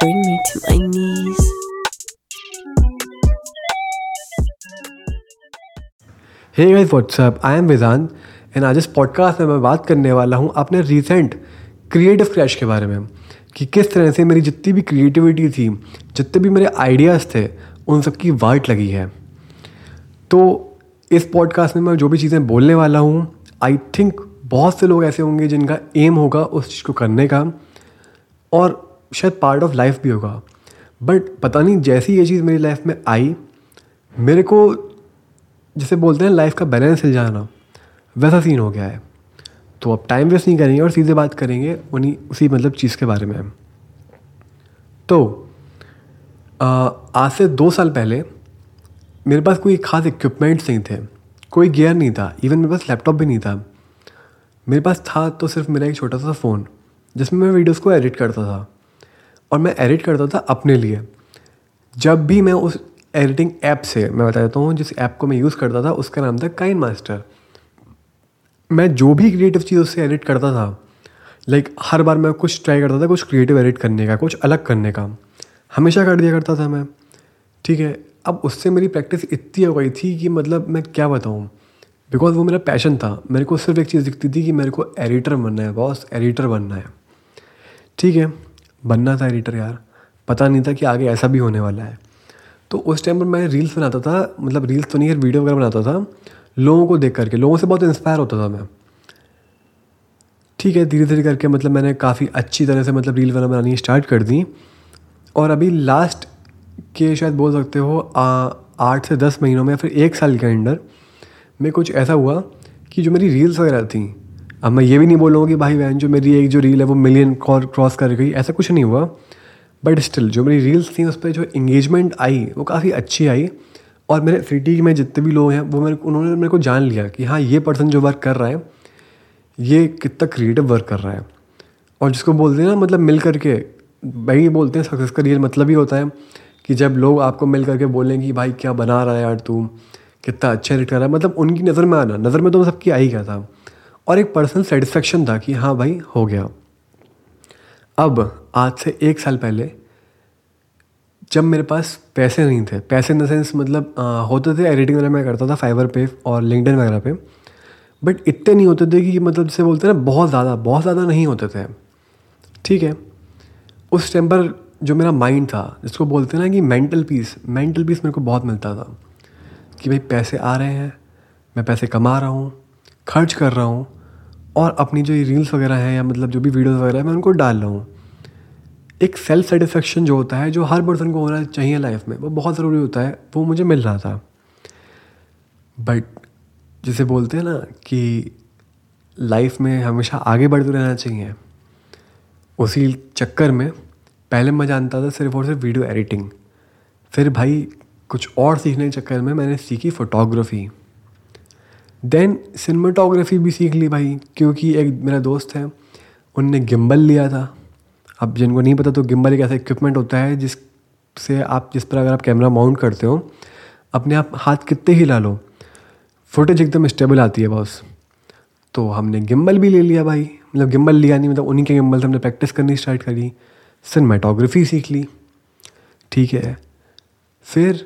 bring me to my knees. Hey guys what's up I am Vedant and आज इस podcast में मैं बात करने वाला हूँ अपने रिसेंट क्रिएटिव क्रैश के बारे में, कि किस तरह से मेरी जितनी भी क्रिएटिविटी थी, जितने भी मेरे आइडियाज़ थे, उन सब की वाट लगी है तो इस पॉडकास्ट में मैं जो भी चीज़ें बोलने वाला हूँ आई थिंक बहुत से लोग ऐसे होंगे जिनका एम होगा उस चीज़ को करने का, और शायद पार्ट ऑफ़ लाइफ भी होगा। बट पता नहीं, जैसी ये चीज़ मेरी लाइफ में आई, मेरे को जैसे बोलते हैं लाइफ का बैलेंस हिल जाना, वैसा सीन हो गया है। तो अब टाइम वेस्ट नहीं करेंगे और सीधे बात करेंगे उन्हीं, उसी मतलब चीज़ के बारे में। तो आज से दो साल पहले मेरे पास कोई खास इक्विपमेंट्स नहीं थे। कोई गियर नहीं था। इवन मेरे पास लैपटॉप भी नहीं था। मेरे पास था तो सिर्फ़ मेरा एक छोटा सा फ़ोन जिसमें मैं वीडियोस को एडिट करता था। और मैं एडिट करता था अपने लिए। जब भी मैं उस एडिटिंग ऐप से मैं बता देता हूँ जिस ऐप को मैं यूज़ करता था उसका नाम था काइन मास्टर मैं जो भी क्रिएटिव चीज़ उससे एडिट करता था लाइक like, हर बार मैं कुछ ट्राई करता था कुछ क्रिएटिव एडिट करने का कुछ अलग करने का। हमेशा कर दिया करता था मैं। ठीक है? अब उससे मेरी प्रैक्टिस इतनी हो गई थी कि मतलब मैं क्या बताऊँ? बिकॉज़ वो मेरा पैशन था। मेरे को सिर्फ़ एक चीज़ दिखती थी कि मेरे को एडिटर बनना है बॉस एडिटर बनना है। ठीक है? बनना था एडिटर यार। पता नहीं था कि आगे ऐसा भी होने वाला है। तो उस टाइम पर मैं रील्स बनाता था मतलब रील्स तो नहीं वीडियो वगैरह बनाता था। लोगों को देख करके, लोगों से बहुत इंस्पायर होता था मैं। ठीक है धीरे धीरे करके मतलब मैंने काफ़ी अच्छी तरह से मतलब रील वगैरह बनानी स्टार्ट कर दी। और अभी लास्ट के शायद बोल सकते हो आठ से दस महीनों में, फिर एक साल के अंडर में कुछ ऐसा हुआ कि जो मेरी रील्स वगैरह थी अब मैं ये भी नहीं बोलूँगा कि भाई बहन, जो मेरी एक जो रील है, वो मिलियन क्रॉस कर गई। ऐसा कुछ नहीं हुआ। बट स्टिल जो मेरी रील्स थी, उस पर जो इंगेजमेंट आई, वो काफ़ी अच्छी आई। और मेरे सिटी में जितने भी लोग हैं, वो मेरे उन्होंने मेरे को जान लिया कि हाँ ये पर्सन जो वर्क कर रहा है, ये कितना क्रिएटिव वर्क कर रहा है। और जिसको बोलते हैं ना मतलब मिल करके, भाई बोलते हैं सक्सेस का रियल मतलब ही होता है कि जब लोग आपको मिल करके बोलें कि भाई क्या बना रहा है यार तू, कितना अच्छा एडिट कर रहा है मतलब उनकी नज़र में आना। नज़र में तो सबकी आई गया था। और एक पर्सनल सेटिस्फेक्शन था कि हाँ भाई हो गया। अब आज से एक साल पहले जब मेरे पास पैसे नहीं थे पैसे इन द सेंस मतलब आ, होते थे एडिटिंग वगैरह मैं करता था फाइवर पे और लिंकडिन वगैरह पे बट इतने नहीं होते थे कि मतलब जैसे बोलते हैं ना बहुत ज़्यादा बहुत ज़्यादा नहीं होते थे। ठीक है? उस टाइम पर जो मेरा माइंड था जिसको बोलते हैं ना कि मेंटल पीस मेंटल पीस मेरे को बहुत मिलता था कि भाई पैसे आ रहे हैं मैं पैसे कमा रहा हूँ खर्च कर रहा हूँ और अपनी जो ये रील्स वगैरह हैं या मतलब जो भी वीडियोस वगैरह हैं, मैं उनको डाल रहा हूँ। एक सेल्फ सेटिस्फेक्शन जो होता है, जो हर पर्सन को होना चाहिए लाइफ में, वो बहुत ज़रूरी होता है, वो मुझे मिल रहा था। बट जिसे बोलते हैं ना कि लाइफ में हमेशा आगे बढ़ते रहना चाहिए, उसी चक्कर में पहले मैं जानता था सिर्फ़ और सिर्फ़ वीडियो एडिटिंग फिर भाई कुछ और सीखने के चक्कर में मैंने सीखी फ़ोटोग्राफी देन सिनेमाटोग्राफी भी सीख ली भाई, क्योंकि एक मेरा दोस्त है, उनने गिम्बल लिया था। अब जिनको नहीं पता तो गिम्बल एक ऐसा इक्विपमेंट होता है जिससे आप, जिस पर अगर आप कैमरा माउंट करते हो, अपने आप हाथ कितने ही ला लो फुटेज एकदम स्टेबल आती है बॉस तो हमने गिम्बल भी ले लिया भाई। मतलब गिम्बल लिया नहीं मतलब उन्हीं के गिम्बल से हमने प्रैक्टिस करनी स्टार्ट करी। सिनेमाटोग्राफी सीख ली। ठीक है। फिर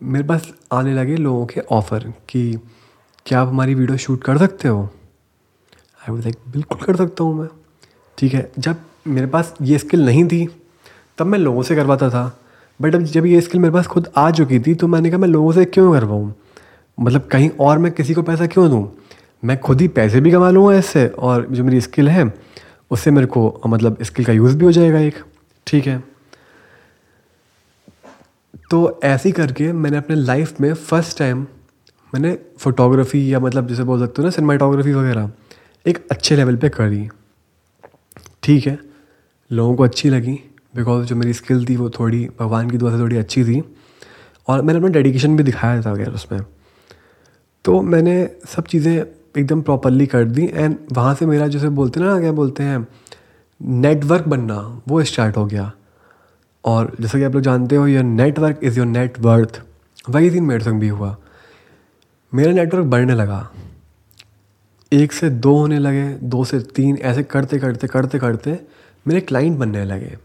मेरे पास आने लगे लोगों के ऑफ़र कि क्या आप हमारी वीडियो शूट कर सकते हो? आई वो लाइक बिल्कुल कर सकता हूँ मैं। ठीक है, जब मेरे पास ये स्किल नहीं थी, तब मैं लोगों से करवाता था। बट अब जब ये स्किल मेरे पास खुद आ चुकी थी तो मैंने कहा, मैं लोगों से क्यों करवाऊँ? मतलब कहीं और मैं किसी को पैसा क्यों दूँ? मैं खुद ही पैसे भी कमा लूँगा इससे, और जो मेरी स्किल है, उससे मेरे को मतलब स्किल का यूज़ भी हो जाएगा एक। ठीक है। तो ऐसे करके मैंने अपने लाइफ में फ़र्स्ट टाइम मैंने फ़ोटोग्राफी या मतलब जैसे बोल सकते हो ना सिनेमाटोग्राफी वगैरह, एक अच्छे लेवल पे करी ठीक है? लोगों को अच्छी लगी बिकॉज़ जो मेरी स्किल थी वो थोड़ी, भगवान की दुआ से थोड़ी अच्छी थी। और मैंने अपना डेडिकेशन भी दिखाया था वगैरह उसमें। तो मैंने सब चीज़ें एकदम प्रॉपरली कर दी एंड वहाँ से मेरा जैसे बोलते ना, क्या बोलते हैं नेटवर्क बनना, वो स्टार्ट हो गया। और जैसा कि आप लोग जानते हो your network is your net worth वही दिन मेरे संग भी हुआ। मेरा नेटवर्क बढ़ने लगा। एक से दो होने लगे, दो से तीन, ऐसे करते करते करते करते मेरे क्लाइंट बनने लगे।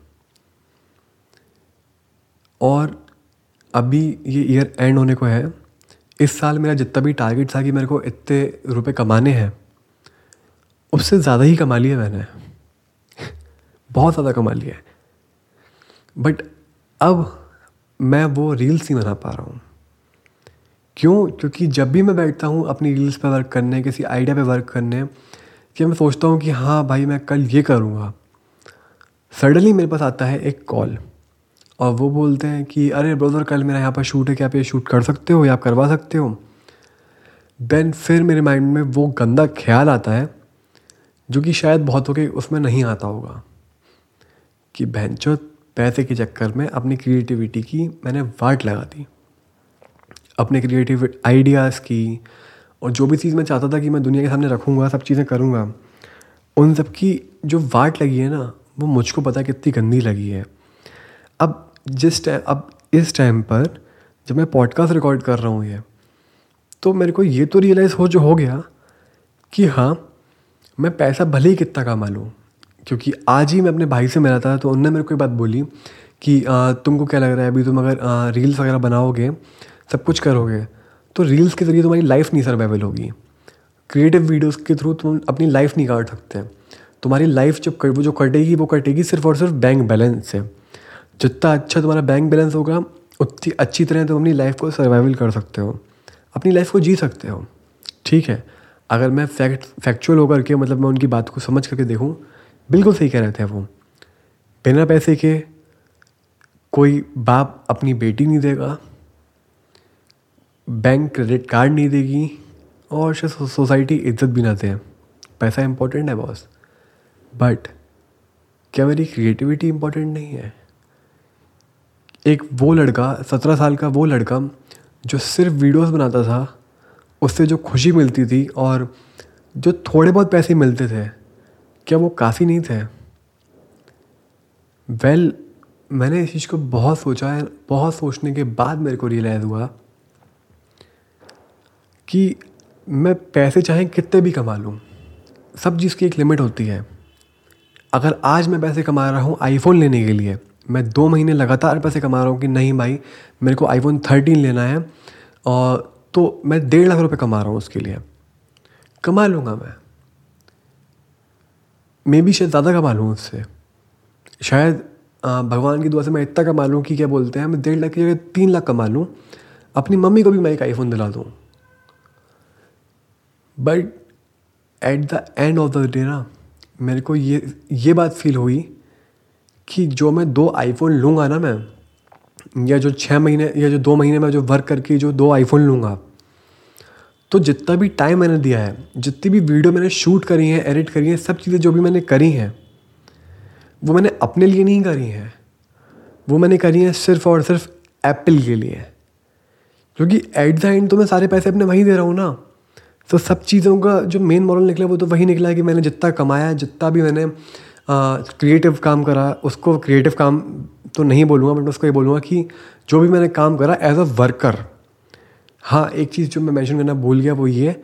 और अभी ये ईयर एंड होने को है। इस साल मेरा जितना भी टारगेट था कि मेरे को इतने रुपए कमाने हैं, उससे ज़्यादा ही कमा लिया मैंने। बहुत ज़्यादा कमा लिया है बट अब मैं वो रील्स नहीं बना पा रहा हूँ। क्यों? क्योंकि जब भी मैं बैठता हूँ अपनी रील्स पर वर्क करने, किसी आइडिया पे वर्क करने, कि मैं सोचता हूँ कि हाँ भाई, मैं कल ये करूँगा सडनली मेरे पास आता है एक कॉल और वो बोलते हैं कि, अरे ब्रदर कल मेरा यहाँ पर शूट है, क्या आप ये शूट कर सकते हो या आप करवा सकते हो? देन फिर मेरे माइंड में वो गंदा ख्याल आता है, जो कि शायद बहुतों के उसमें नहीं आता होगा, कि बहनचो पैसे के चक्कर में अपनी क्रिएटिविटी की मैंने वाट लगा दी। अपने क्रिएटिव आइडियाज़ की और जो भी चीज़ मैं चाहता था कि मैं दुनिया के सामने रखूँगा सब चीज़ें करूँगा उन सब की जो वाट लगी है ना वो मुझको पता कितनी गंदी लगी है। अब जिस टाइम अब इस टाइम पर जब मैं पॉडकास्ट रिकॉर्ड कर रहा हूँ ये तो मेरे को ये तो रियलाइज़ हो जो हो गया कि हाँ मैं पैसा भले ही कितना कमा लूँ क्योंकि आज ही मैं अपने भाई से मिला था तो उनने मेरे को ये बात बोली कि आ, तुमको क्या लग रहा है? अभी तुम अगर रील्स वगैरह बनाओगे सब कुछ करोगे तो रील्स के ज़रिए तुम्हारी लाइफ नहीं सर्वाइवल होगी। क्रिएटिव वीडियोस के थ्रू तुम अपनी लाइफ नहीं काट सकते। तुम्हारी लाइफ जब वो जो कटेगी, वो कटेगी सिर्फ़ और सिर्फ़ बैंक बैलेंस से। जितना अच्छा तुम्हारा बैंक बैलेंस होगा, उतनी अच्छी तरह तुम अपनी लाइफ को सर्वाइवल कर सकते हो। अपनी लाइफ को जी सकते हो। ठीक है? अगर मैं फैक्ट फैक्चुअल होकर के मतलब मैं उनकी बात को समझ करके देखूँ, बिल्कुल सही कह रहे थे वो। बिना पैसे के कोई बाप अपनी बेटी नहीं देगा। बैंक क्रेडिट कार्ड नहीं देगी और शायद सोसाइटी इज़्ज़त भी ना दे। पैसा इंपॉर्टेंट है बॉस बट क्या मेरी क्रिएटिविटी इंपॉर्टेंट नहीं है? एक वो लड़का सत्रह साल का वो लड़का जो सिर्फ़ वीडियोस बनाता था उससे जो खुशी मिलती थी और जो थोड़े बहुत पैसे मिलते थे क्या वो काफ़ी नहीं थे? वेल well, मैंने इस चीज़ को बहुत सोचा है बहुत सोचने के बाद मेरे को रियलाइज़ हुआ कि मैं पैसे चाहे कितने भी कमा लूँ, सब चीज़ की एक लिमिट होती है। अगर आज मैं पैसे कमा रहा हूँ आईफोन लेने के लिए, मैं दो महीने लगातार पैसे कमा रहा हूँ कि नहीं भाई, मेरे को आईफोन थर्टीन लेना है, और तो मैं डेढ़ लाख रुपए कमा रहा हूँ उसके लिए। कमा लूँगा मैं। मे भी शायद ज़्यादा कमा लूँ उससे। शायद भगवान की दुआ से मैं इतना कमा लूँ कि क्या बोलते हैं, मैं डेढ़ लाख की जगह तीन लाख कमा लूँ। अपनी मम्मी को भी मैं एक आईफोन दिला दूँ। But at the end of the day ना, मेरे को ये ये बात फील हुई कि जो मैं दो आईफोन लूँगा ना मैं, या जो छः महीने, या जो दो महीने में जो वर्क करके जो दो आईफोन लूँगा तो जितना भी टाइम मैंने दिया है, जितनी भी वीडियो मैंने शूट करी है एडिट करी है, सब चीज़ें जो भी मैंने करी हैं, वो मैंने अपने लिए नहीं करी हैं। वो मैंने करी हैं सिर्फ़ और सिर्फ़ एप्पल के लिए। क्योंकि एट द एंड तो मैं सारे पैसे अपने वहीं दे रहा हूँ ना। तो सब चीज़ों का जो मेन मॉरल निकला वो तो वही निकला कि मैंने जितना कमाया, जितना भी मैंने क्रिएटिव काम करा, उसको क्रिएटिव काम तो नहीं बोलूँगा बट उसको ये बोलूँगा कि जो भी मैंने काम करा एज अ वर्कर हाँ एक चीज़ जो मैं मेंशन करना भूल गया वो ये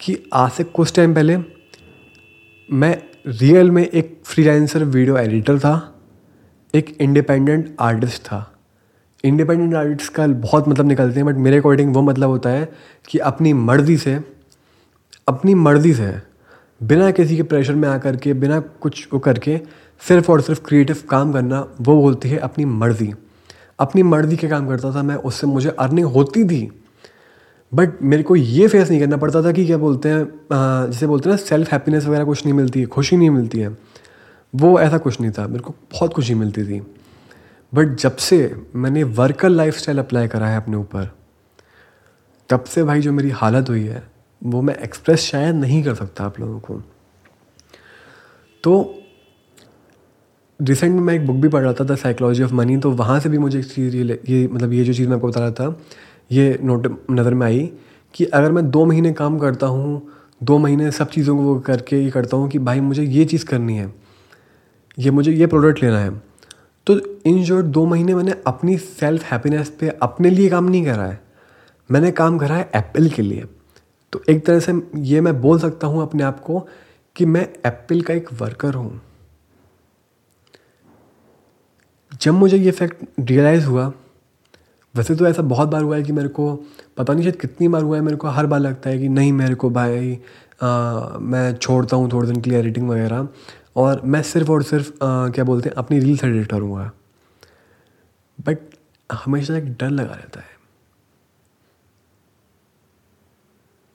कि आज से कुछ टाइम पहले मैं रियल में एक फ्रीलांसर वीडियो एडिटर था, एक इंडिपेंडेंट आर्टिस्ट था। इंडिपेंडेंट आर्टिस्ट का बहुत मतलब निकलते हैं बट मेरे अकॉर्डिंग वो मतलब होता है कि अपनी मर्ज़ी से अपनी मर्ज़ी से, बिना किसी के प्रेशर में आकर के, बिना कुछ वो करके, सिर्फ़ और सिर्फ़ क्रिएटिव काम करना, वो बोलती है अपनी मर्ज़ी। अपनी मर्ज़ी के काम करता था मैं, उससे मुझे अर्निंग होती थी। बट मेरे को ये फेस नहीं करना पड़ता था कि क्या बोलते हैं जैसे बोलते हैं ना सेल्फ हैप्पीनेस वगैरह कुछ नहीं मिलती है खुशी नहीं मिलती है। वो ऐसा कुछ नहीं था, मेरे को बहुत खुशी मिलती थी। बट जब से मैंने वर्कर लाइफ स्टाइल अप्लाई करा है अपने ऊपर, तब से भाई जो मेरी हालत हुई है वो मैं एक्सप्रेस शायद नहीं कर सकता आप लोगों को। तो रिसेंट में मैं एक बुक भी पढ़ रहा था द साइकोलॉजी ऑफ़ मनी तो वहाँ से भी मुझे एक चीज़ ये ये मतलब ये जो चीज़ मैं आपको बता रहा था, ये नोट नज़र में आई कि अगर मैं दो महीने काम करता हूँ, दो महीने सब चीज़ों को करके ये करता हूँ कि भाई मुझे ये चीज़ करनी है, ये मुझे ये प्रोडक्ट लेना है तो इन शॉर्ट दो महीने मैंने अपनी सेल्फ हैप्पीनेस पे अपने लिए काम नहीं करा है। मैंने काम करा है एप्पल के लिए। तो एक तरह से ये मैं बोल सकता हूँ अपने आप को कि मैं एप्पल का एक वर्कर हूँ। जब मुझे ये फैक्ट रियलाइज़ हुआ वैसे तो ऐसा बहुत बार हुआ है कि मेरे को पता नहीं शायद कितनी बार हुआ है मेरे को हर बार लगता है कि नहीं मेरे को भाई आ, मैं छोड़ता हूँ थोड़े दिन के लिए एडिटिंग वगैरह और मैं सिर्फ़ और सिर्फ़ आ, क्या बोलते हैं अपनी रील्स एडिट करूँगा। बट हमेशा एक डर लगा रहता है।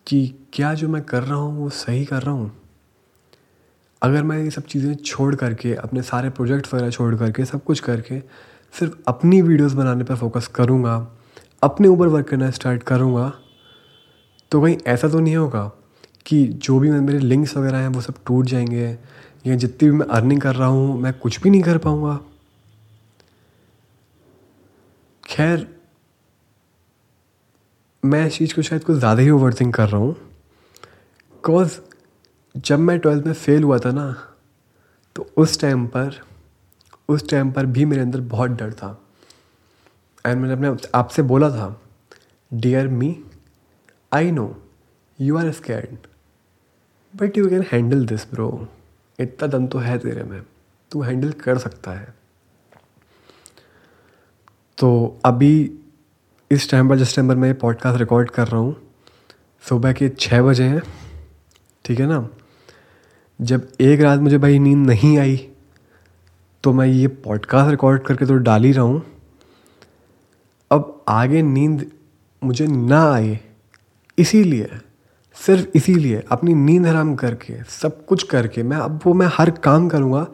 कि क्या जो मैं कर रहा हूँ, वो सही कर रहा हूँ? अगर मैं ये सब चीज़ें छोड़ करके, अपने सारे प्रोजेक्ट वगैरह छोड़ करके, सब कुछ करके, सिर्फ़ अपनी वीडियोस बनाने पर फोकस करूँगा, अपने ऊपर वर्क करना स्टार्ट करूँगा तो कहीं ऐसा तो नहीं होगा कि जो भी मेरे लिंक्स वगैरह हैं, वो सब टूट जाएँगे, या जितनी भी मैं अर्निंग कर रहा हूँ, मैं कुछ भी नहीं कर पाऊँगा। खैर मैं इस चीज़ को शायद कुछ ज़्यादा ही ओवर थिंक कर रहा हूँ। बिकॉज़ जब मैं ट्वेल्थ में फ़ेल हुआ था ना तो उस टाइम पर, उस टाइम पर भी मेरे अंदर बहुत डर था। एंड मैंने अपने आपसे बोला था dear me I know you are scared but you can handle this bro इतना दम तो है तेरे में। तू हैंडल कर सकता है। तो अभी इस टाइम पर, जिस टाइम पर मैं ये पॉडकास्ट रिकॉर्ड कर रहा हूँ, सुबह के छः बजे हैं, ठीक है ना? जब एक रात मुझे भाई नींद नहीं आई तो मैं ये पॉडकास्ट रिकॉर्ड करके तो डाल ही रहा हूँ। अब आगे नींद मुझे ना आए, इसीलिए, सिर्फ़ इसीलिए, अपनी नींद हराम करके, सब कुछ करके, मैं अब वो मैं हर काम करूँगा,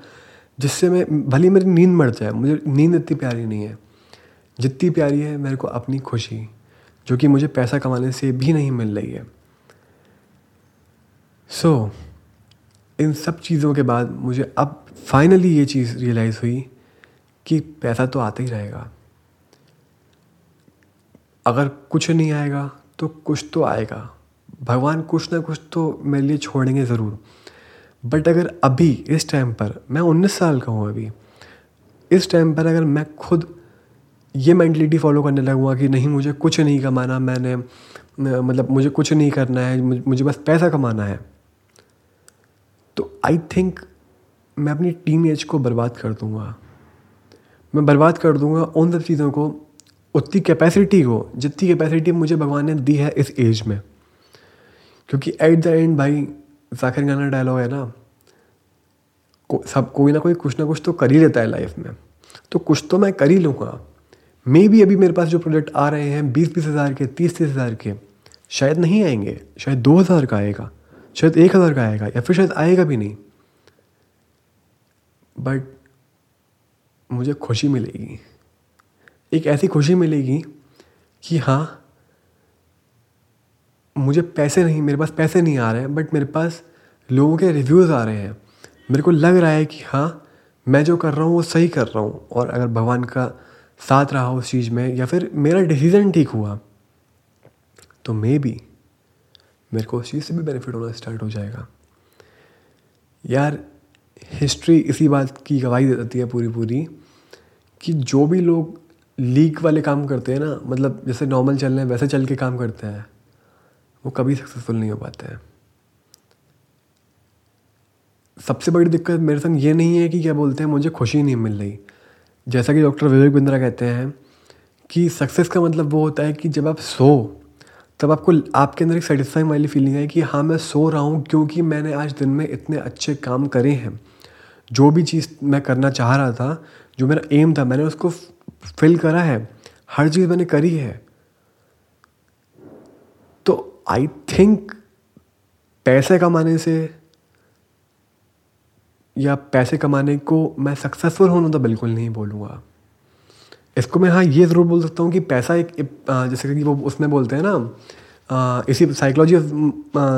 जिससे मैं, भले मेरी नींद मर जाए, मुझे नींद इतनी प्यारी नहीं है। जितनी प्यारी है मेरे को अपनी खुशी जो कि मुझे पैसा कमाने से भी नहीं मिल रही है। सो so, इन सब चीज़ों के बाद मुझे अब फाइनली ये चीज़ रियलाइज़ हुई कि पैसा तो आता ही रहेगा। अगर कुछ नहीं आएगा तो कुछ तो आएगा। भगवान कुछ ना कुछ तो मेरे लिए छोड़ेंगे ज़रूर। बट अगर अभी इस टाइम पर मैं उन्नीस साल का हूँ अभी। इस टाइम पर अगर मैं खुद ये मैंटलिटी फॉलो करने लगूँगा कि नहीं मुझे कुछ नहीं कमाना मैंने मतलब मुझे कुछ नहीं करना है मुझे बस पैसा कमाना है। तो आई थिंक मैं अपनी टीन एज को बर्बाद कर दूँगा। मैं बर्बाद कर दूँगा उन सब चीज़ों को उतनी कैपेसिटी को जितनी कैपेसिटी मुझे भगवान ने दी है इस एज में। क्योंकि एट द एंड भाई जाखिर गाना डायलॉग है ना को, सब कोई ना कोई कुछ ना कुछ तो कर ही लेता है लाइफ में। तो कुछ तो मैं कर ही लूँगा। मे भी अभी मेरे पास जो प्रोडक्ट आ रहे हैं, बीस बीस हज़ार के, तीस तीस हज़ार के, शायद नहीं आएँगे, शायद दो हज़ार का आएगा, शायद एक हज़ार का आएगा, या फिर शायद आएगा भी नहीं। बट मुझे खुशी मिलेगी। एक ऐसी खुशी मिलेगी कि हाँ मुझे पैसे नहीं, मेरे पास पैसे नहीं आ रहे हैं बट मेरे पास लोगों के रिव्यूज़ आ रहे हैं। मेरे को लग रहा है कि हाँ मैं जो कर रहा हूँ, वो सही कर रहा हूँ। और अगर भगवान का साथ रहा उस चीज़ में, या फिर मेरा डिसीज़न ठीक हुआ तो मे बी मेरे को उस चीज़ से भी बेनिफिट होना स्टार्ट हो जाएगा। यार हिस्ट्री इसी बात की गवाही दे देती है पूरी पूरी कि जो भी लोग लीक वाले काम करते हैं ना मतलब जैसे नॉर्मल चल रहे हैं, वैसे चल के काम करते हैं, वो कभी सक्सेसफुल नहीं हो पाते हैं। सबसे बड़ी दिक्कत मेरे संग ये नहीं है कि क्या बोलते हैं, मुझे खुशी नहीं मिल रही। जैसा कि डॉक्टर विवेक बिंद्रा कहते हैं कि सक्सेस का मतलब वो होता है कि जब आप सो, तब आपको आपके अंदर एक सेटिस्फाइंग वाली फीलिंग है कि हाँ मैं सो रहा हूँ क्योंकि मैंने आज दिन में इतने अच्छे काम करे हैं। जो भी चीज़ मैं करना चाह रहा था, जो मेरा एम था, मैंने उसको फिल करा है। हर चीज़ मैंने करी है। तो आई थिंक पैसे कमाने से या पैसे कमाने को मैं सक्सेसफुल होना तो बिल्कुल नहीं बोलूँगा। इसको मैं हाँ ये ज़रूर बोल सकता हूँ कि पैसा एक जैसे कि वो उसमें बोलते हैं ना इसी psychology of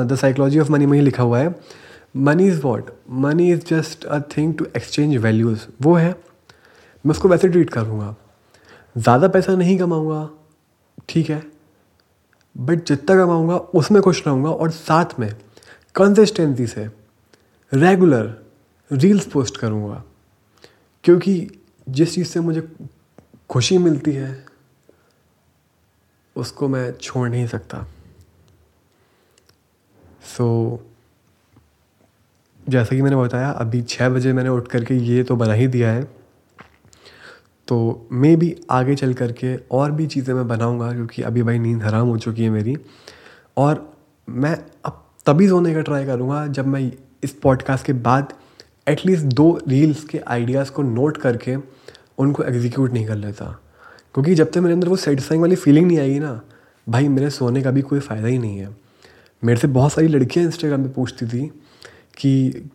the psychology of money में ही लिखा हुआ है। Money is what money is just a thing to exchange values वो है। मैं उसको वैसे ट्रीट करूँगा। ज़्यादा पैसा नहीं कमाऊँगा, ठीक है। बट जितना कमाऊँगा, उसमें खुश रहूँगा और साथ में कंसिस्टेंसी से रेगुलर रील्स पोस्ट करूँगा। क्योंकि जिस चीज़ से मुझे खुशी मिलती है उसको मैं छोड़ नहीं सकता। सो so, जैसा कि मैंने बताया अभी छः बजे मैंने उठ करके ये तो बना ही दिया है। तो मे भी आगे चल करके और भी चीज़ें मैं बनाऊँगा क्योंकि अभी भाई नींद हराम हो चुकी है मेरी। और मैं अब तभी सोने का ट्राई करूँगा जब मैं इस पॉडकास्ट के बाद एटलीस्ट दो रील्स के आइडियाज़ को नोट करके उनको एग्जीक्यूट नहीं कर लेता। क्योंकि जब तक मेरे अंदर वो सेटिस्फाइंग वाली फीलिंग नहीं आएगी ना भाई मेरे सोने का भी कोई फ़ायदा ही नहीं है। मेरे से बहुत सारी लड़कियाँ इंस्टाग्राम पे पूछती थी कि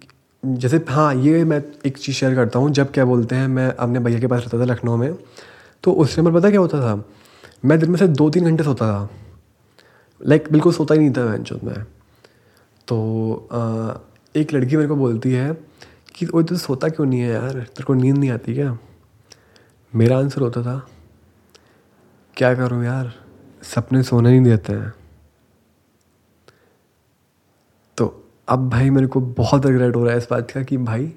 जैसे हाँ ये मैं एक चीज़ शेयर करता हूँ जब क्या बोलते हैं मैं अपने भैया के पास रहता था लखनऊ में तो उस पर पता क्या होता था? मैं दिन में से दो तीन घंटे सोता था। लाइक बिल्कुल सोता ही नहीं था में तो आ, एक लड़की मेरे को बोलती है कि वो तो सोता क्यों नहीं है यार? तेरे को नींद नहीं आती क्या? मेरा आंसर होता था, क्या करूँ यार? सपने सोने नहीं देते हैं। तो अब भाई मेरे को बहुत रिग्रेट हो रहा है इस बात का कि भाई,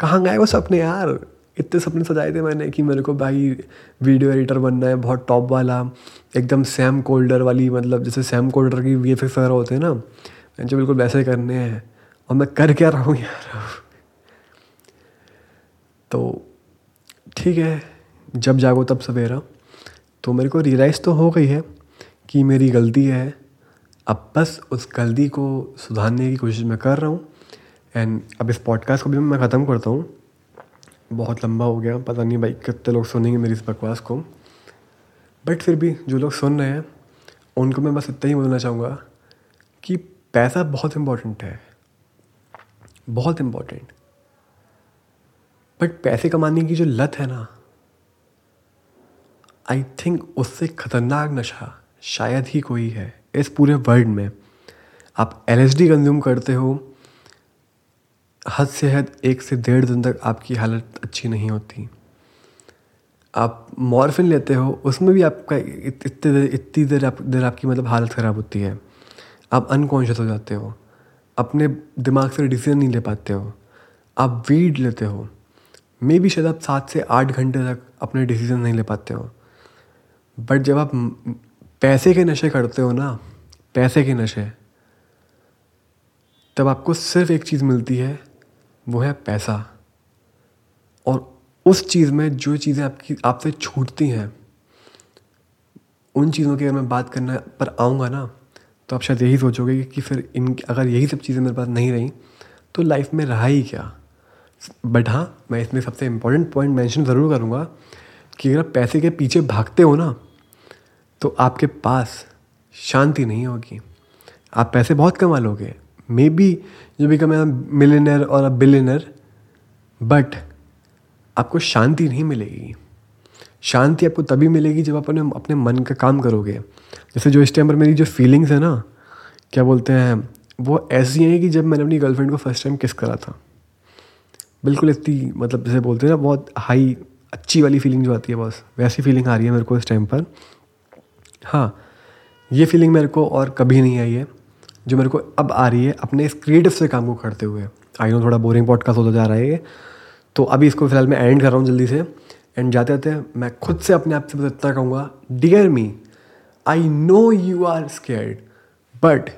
कहाँ गए वो सपने यार? इतने सपने सजाए थे मैंने कि मेरे को भाई वीडियो एडिटर बनना है, बहुत टॉप वाला, एकदम सैम कोल्डर वाली मतलब जैसे सैम कोल्डर की वी एफ़ वगैरह होते हैं ना, जो बिल्कुल वैसे करने हैं। और मैं कर क्या रहा हूँ यार? तो ठीक है, जब जागो तब सवेरा। तो मेरे को रियलाइज़ तो हो गई है कि मेरी गलती है। अब बस उस गलती को सुधारने की कोशिश मैं कर रहा हूँ। एंड अब इस पॉडकास्ट को भी मैं ख़त्म करता हूँ। बहुत लंबा हो गया, पता नहीं भाई कितने लोग सुनेंगे मेरी इस बकवास को। बट फिर भी जो लोग सुन रहे हैं, उनको मैं बस इतना ही बोलना चाहूँगा कि पैसा बहुत इम्पोर्टेंट है। बहुत इम्पोर्टेंट बट पैसे कमाने की जो लत है ना आई थिंक उससे ख़तरनाक नशा शायद ही कोई है इस पूरे वर्ल्ड में. आप एल कंज्यूम करते हो, हद से हद एक से डेढ़ दिन तक आपकी हालत अच्छी नहीं होती. आप मॉर्फिन लेते हो, उसमें भी आपका इतने देर इतनी देर आप, देर आपकी मतलब हालत ख़राब होती है. आप अनकॉन्शियस हो जाते हो. अपने दिमाग से डिसीज़न नहीं ले पाते हो। आप वीड लेते हो। मे भी शायद आप सात से आठ घंटे तक अपने डिसीज़न नहीं ले पाते हो। बट जब आप पैसे के नशे करते हो ना, पैसे के नशे, तब आपको सिर्फ़ एक चीज़ मिलती है, वो है पैसा। और उस चीज़ में जो चीज़ें आपकी, आपसे छूटती हैं, उन चीज़ों की अगर मैं बात करना, पर आऊँगा ना तो आप शायद यही सोचोगे कि फिर इन, अगर यही सब चीज़ें मेरे पास नहीं रहीं तो लाइफ में रहा ही क्या? बट हाँ मैं इसमें सबसे इम्पोर्टेंट पॉइंट मेंशन ज़रूर करूँगा कि अगर पैसे के पीछे भागते हो ना तो आपके पास शांति नहीं होगी। आप पैसे बहुत कमा लोगे। Maybe you become a millionaire और अ बिलेनर बट आपको शांति नहीं मिलेगी। शांति आपको तभी मिलेगी जब आप अपने अपने मन का काम करोगे। जैसे जो इस टाइम पर मेरी जो फीलिंग्स है ना, क्या बोलते हैं, वो ऐसी हैं कि जब मैंने अपनी गर्लफ्रेंड को फ़र्स्ट टाइम किस करा था। बिल्कुल इतनी मतलब जैसे बोलते हैं ना, बहुत हाई अच्छी वाली फीलिंग जो आती है बस, वैसी फीलिंग आ रही है मेरे को इस टाइम पर। हाँ ये फीलिंग मेरे को और कभी नहीं आई है, जो मेरे को अब आ रही है अपने इस क्रिएटिव से काम को करते हुए। आई नो थोड़ा बोरिंग पॉडकास्ट होता जा रहा है ये तो अभी इसको फ़िलहाल मैं एंड कर रहा हूँ जल्दी से। एंड जाते जाते मैं खुद से अपने आप से बस इतना कहूँगा dear me I know you are scared but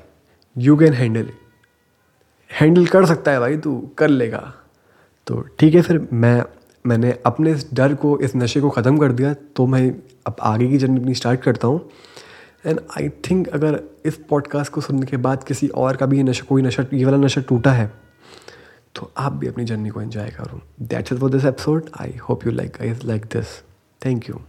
you can handle handle कर सकता है भाई तू, कर लेगा। तो ठीक है फिर मैं, मैंने अपने इस डर को, इस नशे को ख़त्म कर दिया तो मैं अब आगे की जर्नी अपनी स्टार्ट करता हूँ। एंड आई थिंक अगर इस पॉडकास्ट को सुनने के बाद किसी और का भी ये नशा, कोई नशा, ये वाला नशा टूटा है तो आप भी अपनी जर्नी को एंजॉय करो. That's is for this episode I hope you like I like this thank you